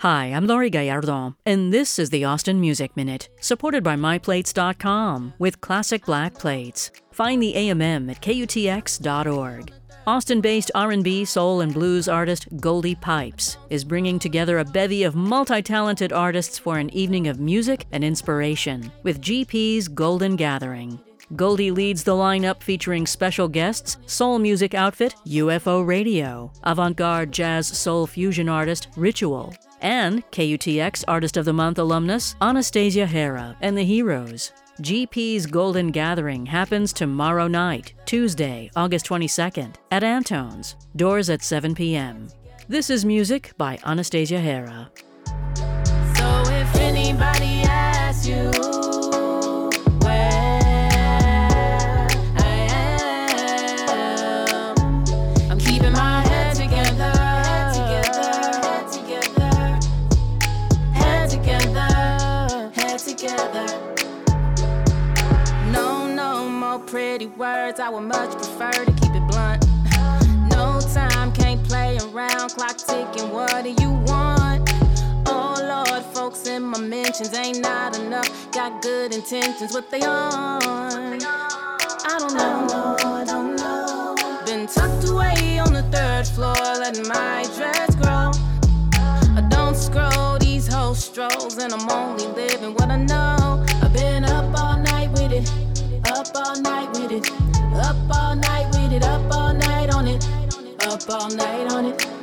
Hi, I'm Laurie Gallardo, and this is the Austin Music Minute, supported by MyPlates.com with classic black plates. Find the AMM at KUTX.org. Austin-based R&B, soul, and blues artist Goldie Pipes is bringing together a bevy of multi-talented artists for an evening of music and inspiration with GP's Golden Gathering. Goldie leads the lineup featuring special guests, soul music outfit UFO Radio, avant-garde jazz soul fusion artist Ritual, and KUTX Artist of the Month alumnus Anastasia Hera and the Heroes. GP's Golden Gathering happens tomorrow night, Tuesday, August 22nd, at Antone's. Doors at 7 p.m. This is music by Anastasia Hera. Pretty words. I would much prefer to keep it blunt. No time, can't play around. Clock ticking. What do you want? Oh Lord, folks in my mentions ain't not enough. Got good intentions, what they on? I don't know, I don't know. Been tucked away on the third floor, letting my dress grow. I don't scroll these whole strolls, and I'm only living what I know. With it, up all night with it, up all night on it, up all night on it.